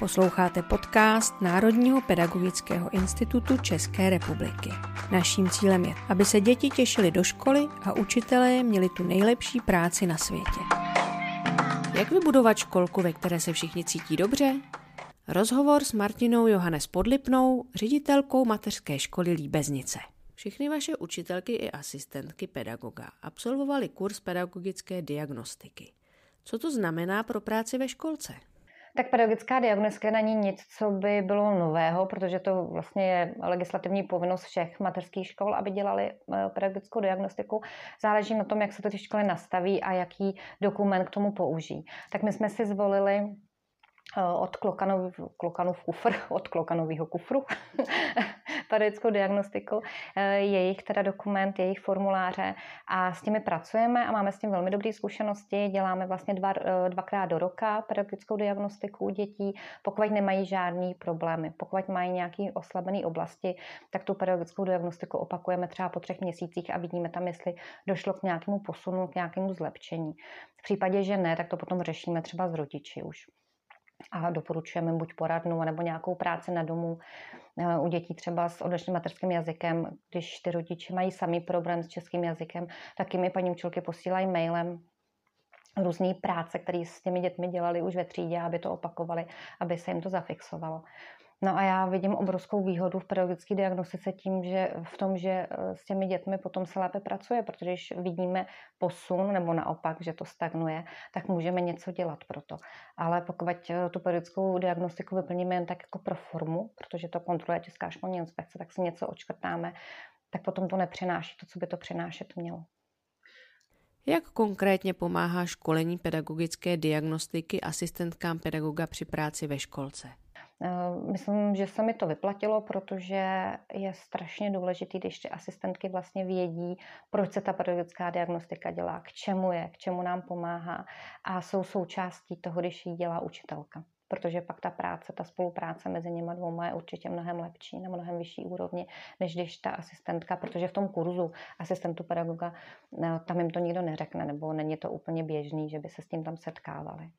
Posloucháte podcast Národního pedagogického institutu České republiky. Naším cílem je, aby se děti těšily do školy a učitelé měli tu nejlepší práci na světě. Jak vybudovat školku, ve které se všichni cítí dobře? Rozhovor s Martinou Johannes Podlipnou, ředitelkou mateřské školy Líbeznice. Všechny vaše učitelky i asistentky pedagoga absolvovaly kurz pedagogické diagnostiky. Co to znamená pro práci ve školce? Tak pedagogická diagnostika není nic, co by bylo nového, protože to vlastně je legislativní povinnost všech mateřských škol, aby dělali eh, pedagogickou diagnostiku. Záleží na tom, jak se to ty školy nastaví a jaký dokument k tomu použijí. Tak my jsme si zvolili od Klokanov, Klokanov kufr, od Klokanového kufru, pedagogickou diagnostiku, eh, jejich teda dokument, jejich formuláře a s těmi pracujeme a máme s tím velmi dobré zkušenosti. Děláme vlastně dva, eh, dvakrát do roka pedagogickou diagnostiku u dětí, pokud nemají žádný problémy. Pokud mají nějaké oslabené oblasti, tak tu pedagogickou diagnostiku opakujeme třeba po třech měsících a vidíme tam, jestli došlo k nějakému posunu, k nějakému zlepšení. V případě, že ne, tak to potom řešíme třeba s rodiči už a doporučujeme buď poradnu nebo nějakou práci na domu eh, u dětí třeba s odlišným materským jazykem. Když ty rodiče mají samý problém s českým jazykem, tak mi paní učitelky posílají mailem různé práce, které s těmi dětmi dělali už ve třídě, aby to opakovali, aby se jim to zafixovalo. No a já vidím obrovskou výhodu v pedagogické diagnostice tím, že v tom, že eh, s těmi dětmi potom se lépe pracuje, protože když vidíme posun nebo naopak, že to stagnuje, tak můžeme něco dělat pro to. Ale pokud eh, tu pedagogickou diagnostiku vyplníme jen tak jako pro formu, protože to kontroluje Česká školní inspekce, tak si něco očkrtáme, tak potom to nepřináší to, co by to přinášet mělo. Jak konkrétně pomáhá školení pedagogické diagnostiky asistentkám pedagoga při práci ve školce? Eh, myslím, že se mi to vyplatilo, protože je strašně důležitý, když ty asistentky vlastně vědí, proč se ta pedagogická diagnostika dělá, k čemu je, k čemu nám pomáhá a jsou součástí toho, když ji dělá učitelka protože pak ta práce, ta spolupráce mezi nimi dvouma je určitě mnohem lepší, na mnohem vyšší úrovni, než když ta asistentka, protože v tom kurzu asistentu pedagoga eh, tam jim to nikdo neřekne, nebo není to úplně běžný, že by se s tím tam setkávali.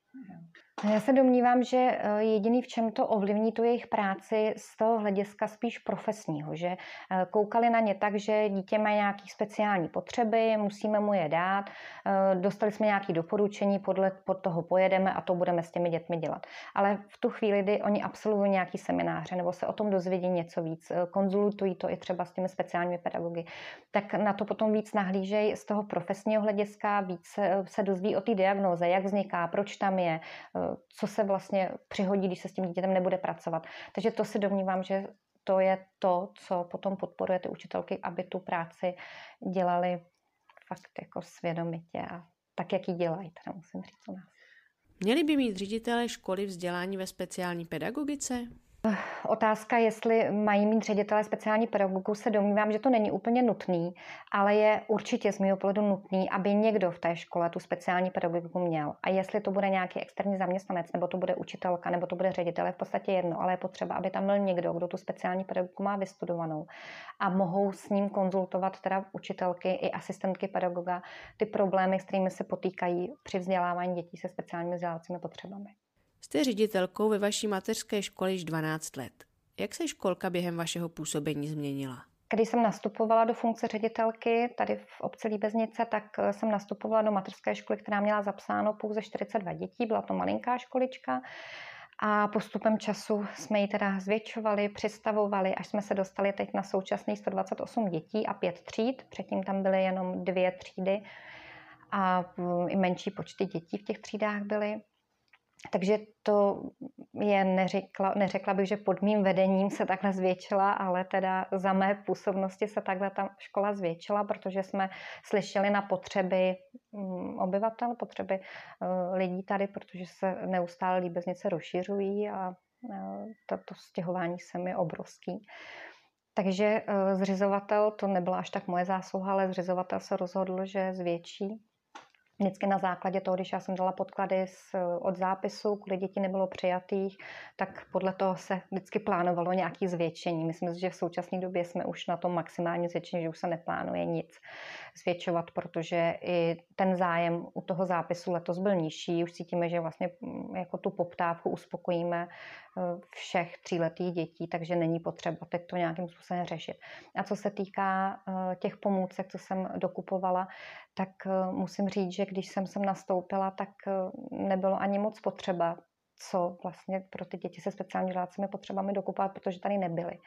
Já se domnívám, že eh, jediný, v čem to ovlivní tu jejich práci z toho hlediska spíš profesního, že eh, koukali na ně tak, že dítě má nějaké speciální potřeby, musíme mu je dát, eh, dostali jsme nějaké doporučení, podle pod toho pojedeme a to budeme s těmi dětmi dělat. Ale v tu chvíli, kdy oni absolvují nějaký semináře nebo se o tom dozvědí něco víc, konzultují to i třeba s těmi speciálními pedagogy, tak na to potom víc nahlížejí z toho profesního hlediska, víc se dozví o té diagnoze, jak vzniká, proč tam co se vlastně přihodí, když se s tím dítětem nebude pracovat. Takže to si domnívám, že to je to, co potom podporuje ty učitelky, aby tu práci dělali fakt jako svědomitě a tak, jak ji dělají, teda musím říct u nás. Měli by mít ředitelé školy vzdělání ve speciální pedagogice? Otázka, jestli mají mít ředitelé speciální pedagogu, se domnívám, že to není úplně nutný, ale je určitě z mého pohledu nutný, aby někdo v té škole tu speciální pedagogiku měl. A jestli to bude nějaký externí zaměstnanec, nebo to bude učitelka, nebo to bude ředitel, je v podstatě jedno, ale je potřeba, aby tam byl někdo, kdo tu speciální pedagogiku má vystudovanou a mohou s ním konzultovat teda učitelky i asistentky pedagoga ty problémy, s kterými se potýkají při vzdělávání dětí se speciálními vzdělávacími potřebami. Jste ředitelkou ve vaší mateřské škole již 12 let. Jak se školka během vašeho působení změnila? Když jsem nastupovala do funkce ředitelky tady v obci Líbeznice, tak eh, jsem nastupovala do mateřské školy, která měla zapsáno pouze 42 dětí. Byla to malinká školička. A postupem času jsme ji teda zvětšovali, přistavovali, až jsme se dostali teď na současných 128 dětí a pět tříd. Předtím tam byly jenom dvě třídy a mm, i menší počty dětí v těch třídách byly. Takže to je, neřekla, neřekla bych, že pod mým vedením se takhle zvětšila, ale teda za mé působnosti se takhle ta škola zvětšila, protože jsme slyšeli na potřeby mm, obyvatel, potřeby eh, lidí tady, protože se neustále líbeznice rozšiřují a eh, toto stěhování se mi obrovský. Takže eh, zřizovatel, to nebyla až tak moje zásluha, ale zřizovatel se rozhodl, že zvětší vždycky na základě toho, když já jsem dala podklady z, od zápisu, kvůli děti nebylo přijatých, tak podle toho se vždycky plánovalo nějaké zvětšení. Myslím si, že v současné době jsme už na tom maximálním zvětšení, že už se neplánuje nic. Zvětšovat, protože i ten zájem u toho zápisu letos byl nižší. Už cítíme, že vlastně mm, jako tu poptávku uspokojíme eh, všech tříletých dětí, takže není potřeba teď to nějakým způsobem řešit. A co se týká eh, těch pomůcek, co jsem dokupovala, tak musím říct, že když jsem sem nastoupila, tak nebylo ani moc potřeba co vlastně pro ty děti se speciálními žácími potřebami dokupovat, protože tady nebyly.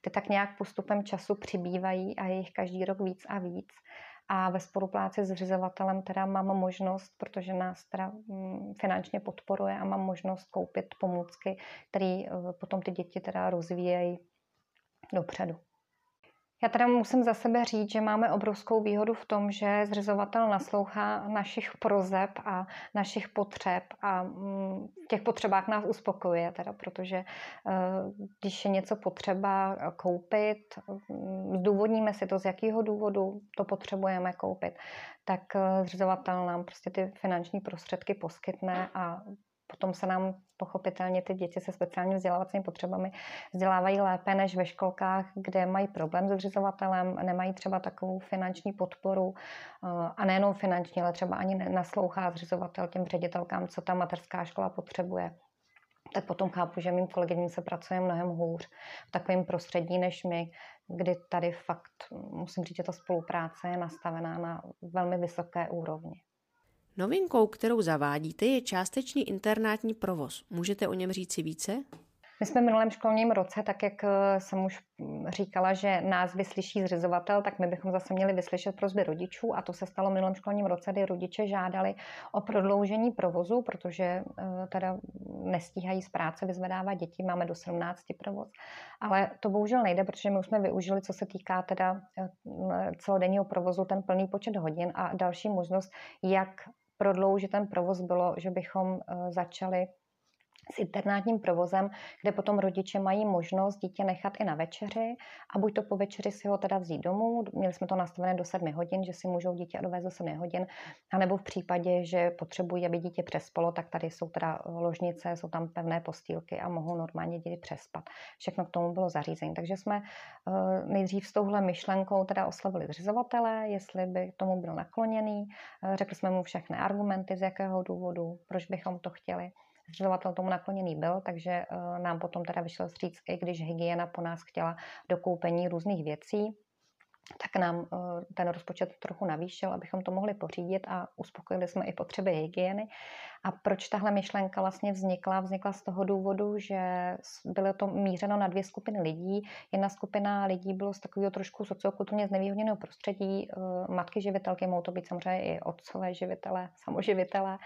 Ty tak nějak postupem času přibývají a je jich každý rok víc a víc. A ve spolupráci s zřizovatelem teda mám možnost, protože nás teda mm, finančně podporuje a mám možnost koupit pomůcky, které eh, potom ty děti teda rozvíjejí dopředu. Já teda musím za sebe říct, že máme obrovskou výhodu v tom, že zřizovatel naslouchá našich prozeb a našich potřeb a mm, v těch potřebách nás uspokojuje, teda, protože eh, když je něco potřeba koupit, mm, zdůvodníme si to, z jakého důvodu to potřebujeme koupit, tak eh, zřizovatel nám prostě ty finanční prostředky poskytne a potom se nám pochopitelně ty děti se speciálními vzdělávacími potřebami vzdělávají lépe než ve školkách, kde mají problém se zřizovatelem, nemají třeba takovou finanční podporu eh, a nejenom finanční, ale třeba ani naslouchá zřizovatel těm ředitelkám, co ta mateřská škola potřebuje tak potom chápu, že mým kolegyním se pracuje mnohem hůř v takovém prostředí než my, kdy tady fakt, musím říct, že ta spolupráce je nastavená na velmi vysoké úrovni. Novinkou, kterou zavádíte, je částečný internátní provoz. Můžete o něm říci více? My jsme v minulém školním roce, tak jak eh, jsem už říkala, že nás vyslyší zřizovatel, tak my bychom zase měli vyslyšet prozby rodičů a to se stalo v minulém školním roce, kdy rodiče žádali o prodloužení provozu, protože eh, teda nestíhají z práce vyzvedávat děti, máme do 17 provoz. Ale to bohužel nejde, protože my už jsme využili, co se týká teda eh, celodenního provozu, ten plný počet hodin a další možnost, jak prodloužit ten provoz bylo, že bychom začali s internátním provozem, kde potom rodiče mají možnost dítě nechat i na večeři a buď to po večeři si ho teda vzít domů, měli jsme to nastavené do 7 hodin, že si můžou dítě odvést do 7 hodin, anebo v případě, že potřebují, aby dítě přespalo, tak tady jsou teda ložnice, jsou tam pevné postýlky a mohou normálně děti přespat. Všechno k tomu bylo zařízení. Takže jsme eh, nejdřív s touhle myšlenkou teda oslavili zřizovatele, jestli by tomu byl nakloněný, eh, řekli jsme mu všechny argumenty, z jakého důvodu, proč bychom to chtěli zřizovatel tomu nakloněný byl, takže eh, nám potom teda vyšel stříc, i když hygiena po nás chtěla dokoupení různých věcí, tak nám eh, ten rozpočet trochu navýšil, abychom to mohli pořídit a uspokojili jsme i potřeby hygieny. A proč tahle myšlenka vlastně vznikla? Vznikla z toho důvodu, že bylo to mířeno na dvě skupiny lidí. Jedna skupina lidí bylo z takového trošku sociokulturně znevýhodněného prostředí. Eh, matky živitelky, mohou to být samozřejmě i otcové živitele, samoživitele.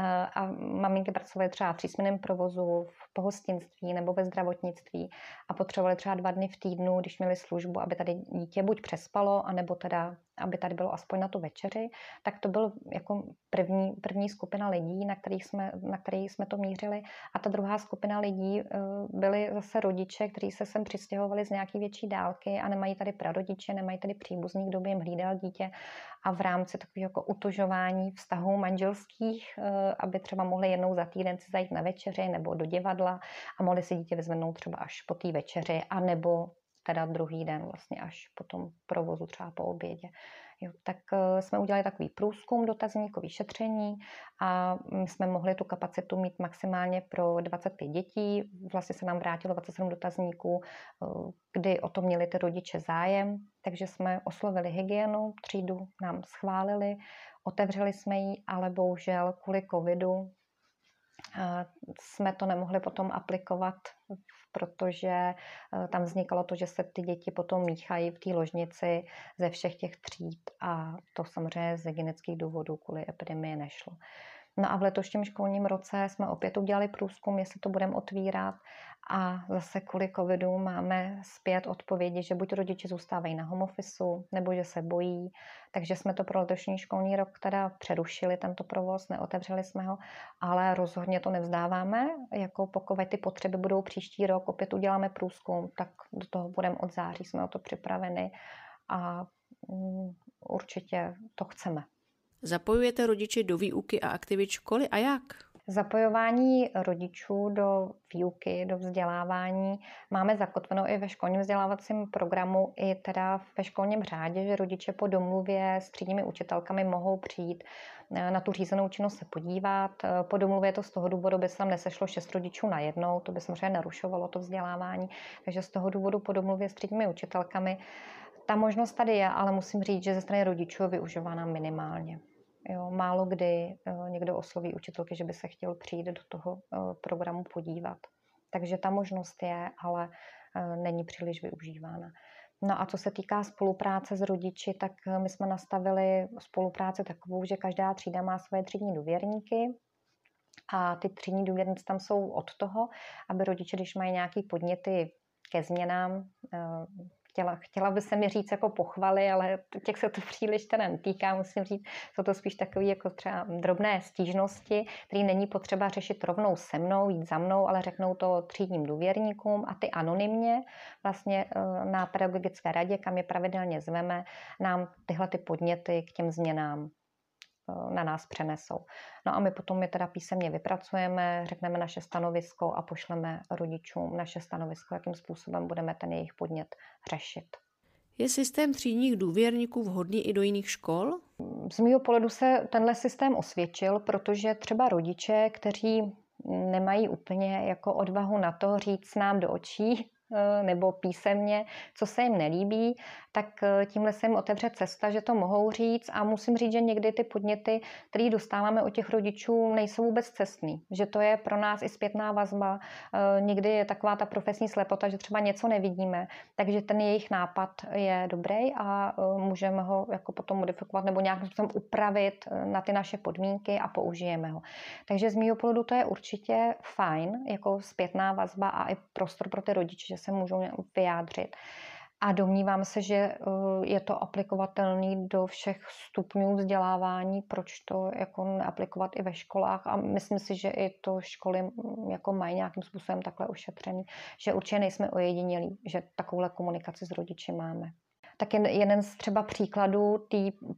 Eh, a maminky pracovaly třeba v přísměném provozu, v pohostinství nebo ve zdravotnictví a potřebovali třeba dva dny v týdnu, když měli službu, aby tady dítě buď přespalo, anebo teda aby tady bylo aspoň na tu večeři, tak to byl jako první, první skupina lidí, na kterých jsme, na kterých jsme to mířili. A ta druhá skupina lidí eh, byly zase rodiče, kteří se sem přistěhovali z nějaký větší dálky a nemají tady prarodiče, nemají tady příbuzný, kdo by jim hlídal dítě a v rámci takového jako utužování vztahů manželských, eh, aby třeba mohli jednou za týden si zajít na večeři nebo do divadla a mohli si dítě vyzvednout třeba až po té večeři a nebo teda druhý den vlastně až po tom provozu třeba po obědě. Jo, tak uh, jsme udělali takový průzkum, dotazníkový šetření a my jsme mohli tu kapacitu mít maximálně pro 25 dětí. Vlastně se nám vrátilo 27 dotazníků, uh, kdy o to měli ty rodiče zájem, takže jsme oslovili hygienu, třídu nám schválili, otevřeli jsme ji, ale bohužel kvůli covidu jsme to nemohli potom aplikovat, protože e, tam vznikalo to, že se ty děti potom míchají v té ložnici ze všech těch tříd a to samozřejmě z hygienických důvodů kvůli epidemii nešlo. No a v letošním školním roce jsme opět udělali průzkum, jestli to budeme otvírat a zase kvůli covidu máme zpět odpovědi, že buď rodiče zůstávají na home office, nebo že se bojí. Takže jsme to pro letošní školní rok teda přerušili, tento provoz, neotevřeli jsme ho, ale rozhodně to nevzdáváme. Jako pokud ty potřeby budou příští rok, opět uděláme průzkum, tak do toho budeme od září, jsme o to připraveni a mm, určitě to chceme. Zapojujete rodiče do výuky a aktivit školy a jak? Zapojování rodičů do výuky, do vzdělávání máme zakotveno i ve školním vzdělávacím programu, i teda ve školním řádě, že rodiče po domluvě s třídními učitelkami mohou přijít eh, na tu řízenou činnost se podívat. Eh, po domluvě je to z toho důvodu, by se tam nesešlo šest rodičů na jednou, to by samozřejmě narušovalo to vzdělávání, takže z toho důvodu po domluvě s třídními učitelkami ta možnost tady je, ale musím říct, že ze strany rodičů je využívána minimálně. Jo, málo kdy uh, někdo osloví učitelky, že by se chtěl přijít do toho uh, programu podívat. Takže ta možnost je, ale uh, není příliš využívána. No a co se týká spolupráce s rodiči, tak my jsme nastavili spolupráci takovou, že každá třída má svoje třídní důvěrníky, a ty třídní důvěrníci tam jsou od toho, aby rodiče, když mají nějaké podněty ke změnám, chtěla, chtěla by se mi říct jako pochvaly, ale těch se to příliš teda netýká, musím říct, jsou to spíš takové jako třeba drobné stížnosti, které není potřeba řešit rovnou se mnou, jít za mnou, ale řeknou to třídním důvěrníkům a ty anonymně vlastně eh, na pedagogické radě, kam je pravidelně zveme, nám tyhle ty podněty k těm změnám na nás přenesou. No a my potom je teda písemně vypracujeme, řekneme naše stanovisko a pošleme rodičům naše stanovisko, jakým způsobem budeme ten jejich podnět řešit. Je systém třídních důvěrníků vhodný i do jiných škol? Z mého pohledu se tenhle systém osvědčil, protože třeba rodiče, kteří nemají úplně jako odvahu na to říct nám do očí, nebo písemně, co se jim nelíbí, tak eh, tímhle se jim otevře cesta, že to mohou říct. A musím říct, že někdy ty podněty, které dostáváme od těch rodičů, nejsou vůbec cestný, že to je pro nás i zpětná vazba, eh, někdy je taková ta profesní slepota, že třeba něco nevidíme, takže ten jejich nápad je dobrý a můžeme ho jako potom modifikovat nebo nějakým způsobem upravit na ty naše podmínky a použijeme ho. Takže z mého pohledu to je určitě fajn, jako zpětná vazba a i prostor pro ty rodiče, že se můžou vyjádřit. A domnívám se, že eh, je to aplikovatelný do všech stupňů vzdělávání, proč to jako neaplikovat i ve školách a myslím si, že i to školy jako mají nějakým způsobem takhle ošetřený, že určitě nejsme ojedinělí, že takovouhle komunikaci s rodiči máme tak jen, jeden z třeba příkladů té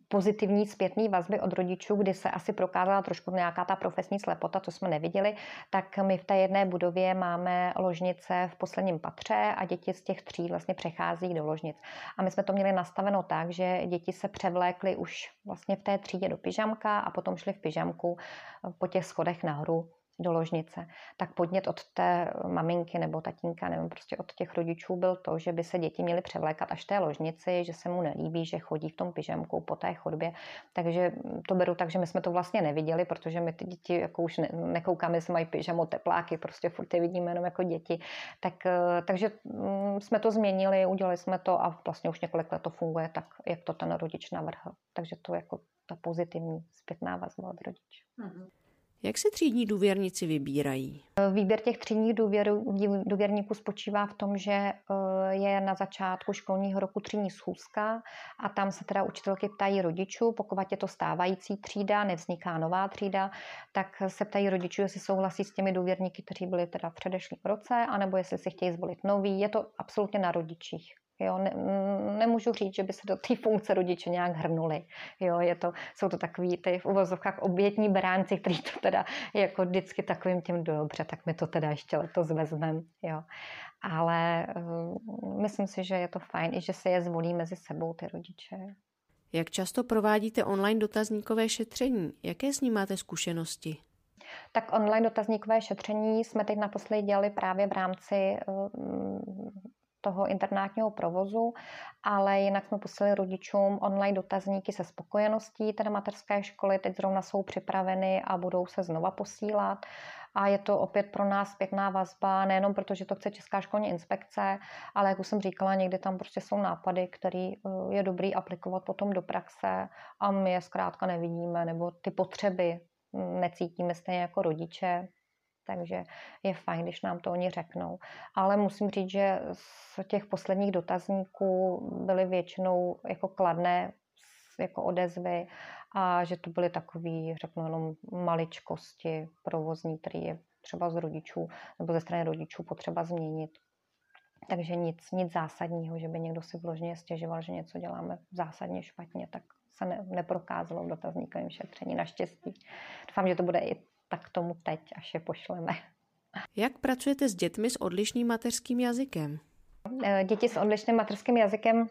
pozitivní zpětné vazby od rodičů, kdy se asi prokázala trošku nějaká ta profesní slepota, co jsme neviděli, tak my v té jedné budově máme ložnice v posledním patře a děti z těch tří vlastně přechází do ložnic. A my jsme to měli nastaveno tak, že děti se převlékly už vlastně v té třídě do pyžamka a potom šly v pyžamku po těch schodech nahoru do ložnice, tak podnět od té maminky nebo tatínka, nevím, prostě od těch rodičů byl to, že by se děti měly převlékat až té ložnici, že se mu nelíbí, že chodí v tom pyžamku po té chodbě. Takže to beru tak, že my jsme to vlastně neviděli, protože my ty děti jako už ne, nekoukáme, jestli mají pyžamo, tepláky, prostě furt je vidíme jenom jako děti. Tak, eh, takže mm, jsme to změnili, udělali jsme to a vlastně už několik let to funguje tak, jak to ten rodič navrhl. Takže to jako ta pozitivní zpětná vazba od rodiče. Mm-hmm. Jak se třídní důvěrníci vybírají? Výběr těch třídních důvěr, důvěrníků spočívá v tom, že eh, je na začátku školního roku třídní schůzka a tam se teda učitelky ptají rodičů, pokud je to stávající třída, nevzniká nová třída, tak se ptají rodičů, jestli souhlasí s těmi důvěrníky, kteří byli teda v předešlém roce, anebo jestli si chtějí zvolit nový. Je to absolutně na rodičích. Jo, ne, nemůžu říct, že by se do té funkce rodiče nějak hrnuli. Jo, je to, jsou to takový ty v uvozovkách obětní beránci, kteří to teda jako vždycky takovým tím dobře, tak my to teda ještě letos vezmeme. Jo. Ale uh, myslím si, že je to fajn, i že se je zvolí mezi sebou ty rodiče. Jak často provádíte online dotazníkové šetření? Jaké s ním máte zkušenosti? Tak online dotazníkové šetření jsme teď naposledy dělali právě v rámci toho internátního provozu, ale jinak jsme poslali rodičům online dotazníky se spokojeností té mateřské školy. Teď zrovna jsou připraveny a budou se znova posílat. A je to opět pro nás zpětná vazba, nejenom proto, že to chce Česká školní inspekce, ale jak už jsem říkala, někdy tam prostě jsou nápady, které eh, je dobrý aplikovat potom do praxe a my je zkrátka nevidíme, nebo ty potřeby hm, necítíme stejně jako rodiče, takže je fajn, když nám to oni řeknou. Ale musím říct, že z těch posledních dotazníků byly většinou jako kladné jako odezvy a že to byly takové, řeknu jenom maličkosti provozní, které je třeba z rodičů nebo ze strany rodičů potřeba změnit. Takže nic, nic zásadního, že by někdo si vložně stěžoval, že něco děláme zásadně špatně, tak se ne, neprokázalo v dotazníkovém šetření, naštěstí. Doufám, že to bude i tak tomu teď, až je pošleme. Jak pracujete s dětmi s odlišným mateřským jazykem? Eh, děti s odlišným mateřským jazykem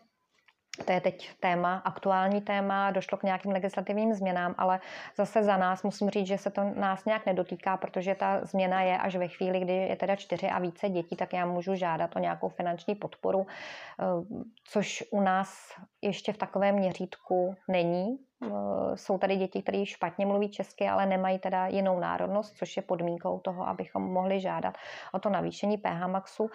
to je teď téma, aktuální téma, došlo k nějakým legislativním změnám, ale zase za nás musím říct, že se to nás nějak nedotýká, protože ta změna je až ve chvíli, kdy je teda čtyři a více dětí, tak já můžu žádat o nějakou finanční podporu, eh, což u nás ještě v takovém měřítku není. Eh, jsou tady děti, které špatně mluví česky, ale nemají teda jinou národnost, což je podmínkou toho, abychom mohli žádat o to navýšení PH Maxu.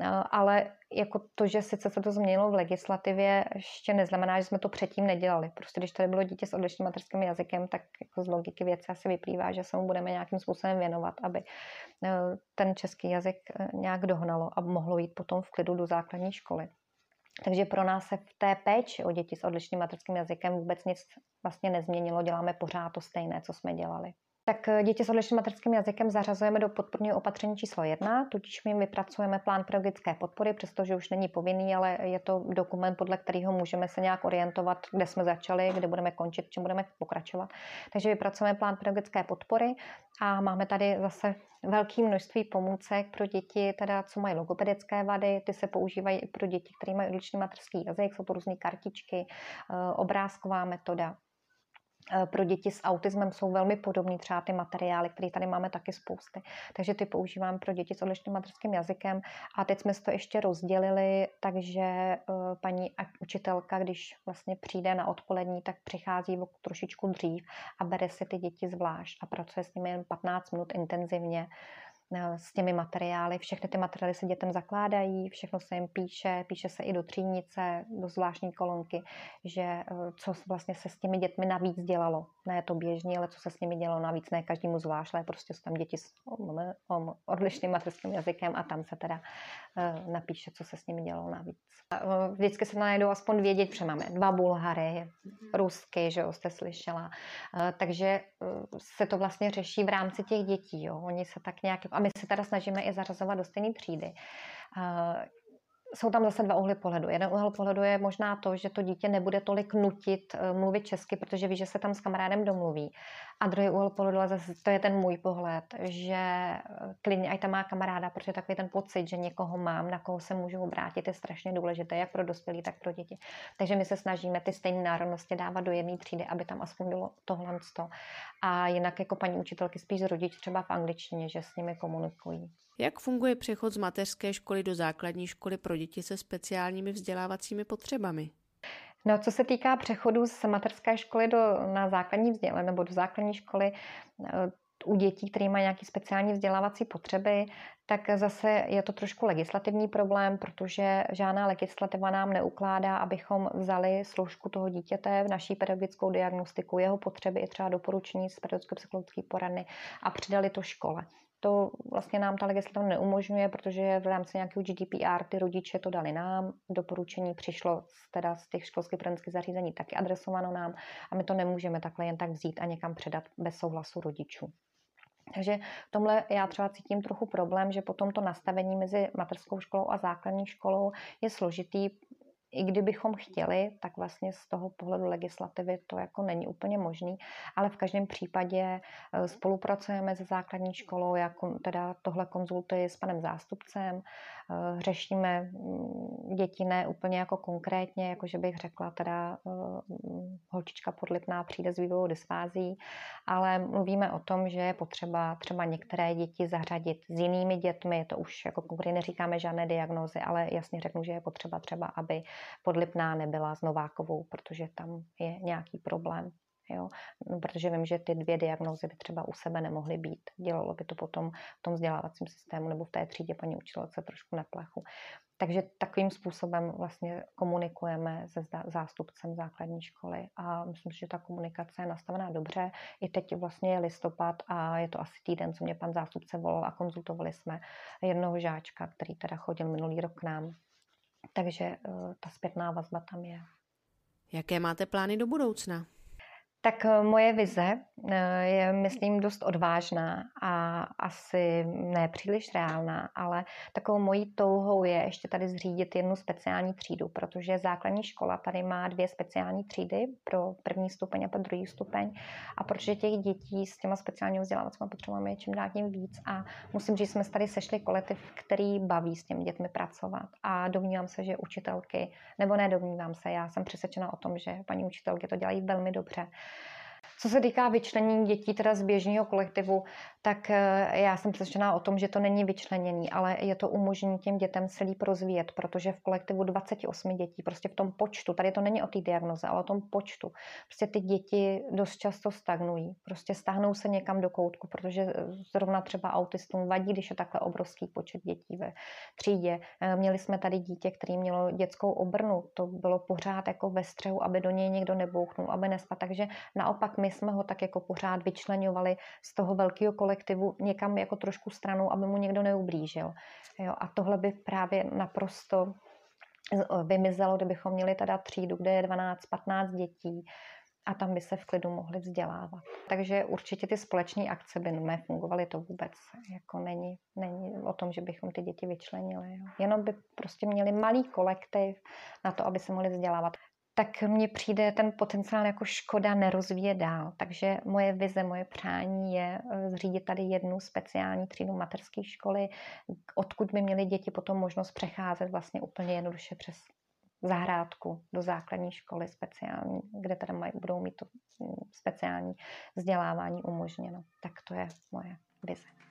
Eh, ale jako to, že sice se to změnilo v legislativě, ještě neznamená, že jsme to předtím nedělali. Prostě když tady bylo dítě s odlišným materským jazykem, tak jako z logiky věci asi vyplývá, že se mu budeme nějakým způsobem věnovat, aby eh, ten český jazyk nějak dohnalo a mohlo jít potom v klidu do základní školy. Takže pro nás se v té péči o děti s odlišným materským jazykem vůbec nic vlastně nezměnilo, děláme pořád to stejné, co jsme dělali. Tak eh, děti s odlišným materským jazykem zařazujeme do podporního opatření číslo jedna, tudíž my vypracujeme plán pedagogické podpory, přestože už není povinný, ale je to dokument, podle kterého můžeme se nějak orientovat, kde jsme začali, kde budeme končit, čím budeme pokračovat. Takže vypracujeme plán pedagogické podpory a máme tady zase velké množství pomůcek pro děti, teda co mají logopedické vady, ty se používají i pro děti, které mají odlišný materský jazyk, jsou to různé kartičky, eh, obrázková metoda. Eh, pro děti s autismem jsou velmi podobné třeba ty materiály, které tady máme taky spousty. Takže ty používám pro děti s odlišným materským jazykem. A teď jsme si to ještě rozdělili, takže eh, paní učitelka, když vlastně přijde na odpolední, tak přichází trošičku dřív a bere si ty děti zvlášť a pracuje s nimi jen 15 minut intenzivně s těmi materiály. Všechny ty materiály se dětem zakládají, všechno se jim píše, píše se i do třídnice, do zvláštní kolonky, že eh, co vlastně se s těmi dětmi navíc dělalo. Ne to běžně, ale co se s nimi dělalo navíc, ne každému zvlášť, ale prostě jsou tam děti s odlišným materským jazykem a tam se teda eh, napíše, co se s nimi dělalo navíc. Vždycky se najdou aspoň vědět, že máme dva Bulhary, rusky, že jste slyšela. Takže se to vlastně řeší v rámci těch dětí. Jo. Oni se tak nějak my se teda snažíme i zařazovat do stejné třídy. Jsou tam zase dva úhly pohledu. Jeden úhel pohledu je možná to, že to dítě nebude tolik nutit eh, mluvit česky, protože ví, že se tam s kamarádem domluví. A druhý úhel pohledu, ale zase to je ten můj pohled, že eh, klidně, ať tam má kamaráda, protože takový ten pocit, že někoho mám, na koho se můžu obrátit, je strašně důležité, jak pro dospělí, tak pro děti. Takže my se snažíme ty stejné národnosti dávat do jedné třídy, aby tam aspoň bylo tohle. A jinak jako paní učitelky spíš rodič třeba v angličtině, že s nimi komunikují. Jak funguje přechod z mateřské školy do základní školy pro děti se speciálními vzdělávacími potřebami? No, co se týká přechodu z mateřské školy do, na základní vzdělání nebo do základní školy, eh, u dětí, které mají nějaké speciální vzdělávací potřeby, tak zase je to trošku legislativní problém, protože žádná legislativa nám neukládá, abychom vzali složku toho dítěte v naší pedagogickou diagnostiku, jeho potřeby i třeba doporučení z pedagogicko-psychologické poradny a přidali to škole. To vlastně nám ta legislativa neumožňuje, protože v rámci nějakého GDPR ty rodiče to dali nám, doporučení přišlo z, teda z těch školských poradenských zařízení taky adresováno nám a my to nemůžeme takhle jen tak vzít a někam předat bez souhlasu rodičů. Takže v tomhle já třeba cítím trochu problém, že potom to nastavení mezi mateřskou školou a základní školou je složitý, i kdybychom chtěli, tak vlastně z toho pohledu legislativy to jako není úplně možný, ale v každém případě eh, spolupracujeme se základní školou, já teda tohle konzultuji s panem zástupcem, eh, řešíme mm, děti ne úplně jako konkrétně, jako že bych řekla teda eh, holčička podlipná přijde s vývojovou dysfází, ale mluvíme o tom, že je potřeba třeba některé děti zařadit s jinými dětmi, to už jako konkrétně neříkáme žádné diagnózy, ale jasně řeknu, že je potřeba třeba, aby Podlipná nebyla s Novákovou, protože tam je nějaký problém. Jo? No, protože vím, že ty dvě diagnózy by třeba u sebe nemohly být. Dělalo by to potom v tom vzdělávacím systému nebo v té třídě paní učitelce trošku na plechu. Takže takovým způsobem vlastně komunikujeme se zástupcem základní školy a myslím, že ta komunikace je nastavená dobře. I teď vlastně je listopad a je to asi týden, co mě pan zástupce volal a konzultovali jsme jednoho žáčka, který teda chodil minulý rok k nám takže uh, ta zpětná vazba tam je. Jaké máte plány do budoucna? Tak eh, moje vize eh, je, myslím, dost odvážná a asi ne příliš reálná, ale takovou mojí touhou je ještě tady zřídit jednu speciální třídu, protože základní škola tady má dvě speciální třídy pro první stupeň a pro druhý stupeň. A protože těch dětí s těma speciálními vzdělávacími potřebujeme je čím dál tím víc a musím říct, jsme tady sešli kolektiv, který baví s těmi dětmi pracovat. A domnívám se, že učitelky, nebo ne domnívám se, já jsem přesvědčena o tom, že paní učitelky to dělají velmi dobře co se týká vyčlenění dětí teda z běžného kolektivu, tak eh, já jsem přesvědčená o tom, že to není vyčlenění, ale je to umožnění těm dětem se líp rozvíjet, protože v kolektivu 28 dětí, prostě v tom počtu, tady to není o té diagnoze, ale o tom počtu, prostě ty děti dost často stagnují, prostě stáhnou se někam do koutku, protože eh, zrovna třeba autistům vadí, když je takhle obrovský počet dětí ve třídě. Eh, měli jsme tady dítě, který mělo dětskou obrnu, to bylo pořád jako ve střehu, aby do něj někdo nebouchnul, aby nespal, takže naopak my jsme ho tak jako pořád vyčlenovali z toho velkého kolektivu někam jako trošku stranou, aby mu někdo neublížil. Jo, a tohle by právě naprosto vymizelo, kdybychom měli teda třídu, kde je 12-15 dětí a tam by se v klidu mohli vzdělávat. Takže určitě ty společní akce by nefungovaly, to vůbec jako není, není o tom, že bychom ty děti vyčlenili. Jo. Jenom by prostě měli malý kolektiv na to, aby se mohli vzdělávat tak mně přijde ten potenciál jako škoda nerozvíjet dál. Takže moje vize, moje přání je eh, zřídit tady jednu speciální třídu materské školy, odkud by měly děti potom možnost přecházet vlastně úplně jednoduše přes zahrádku do základní školy speciální, kde tady mají, budou mít to mm, speciální vzdělávání umožněno. Tak to je moje vize.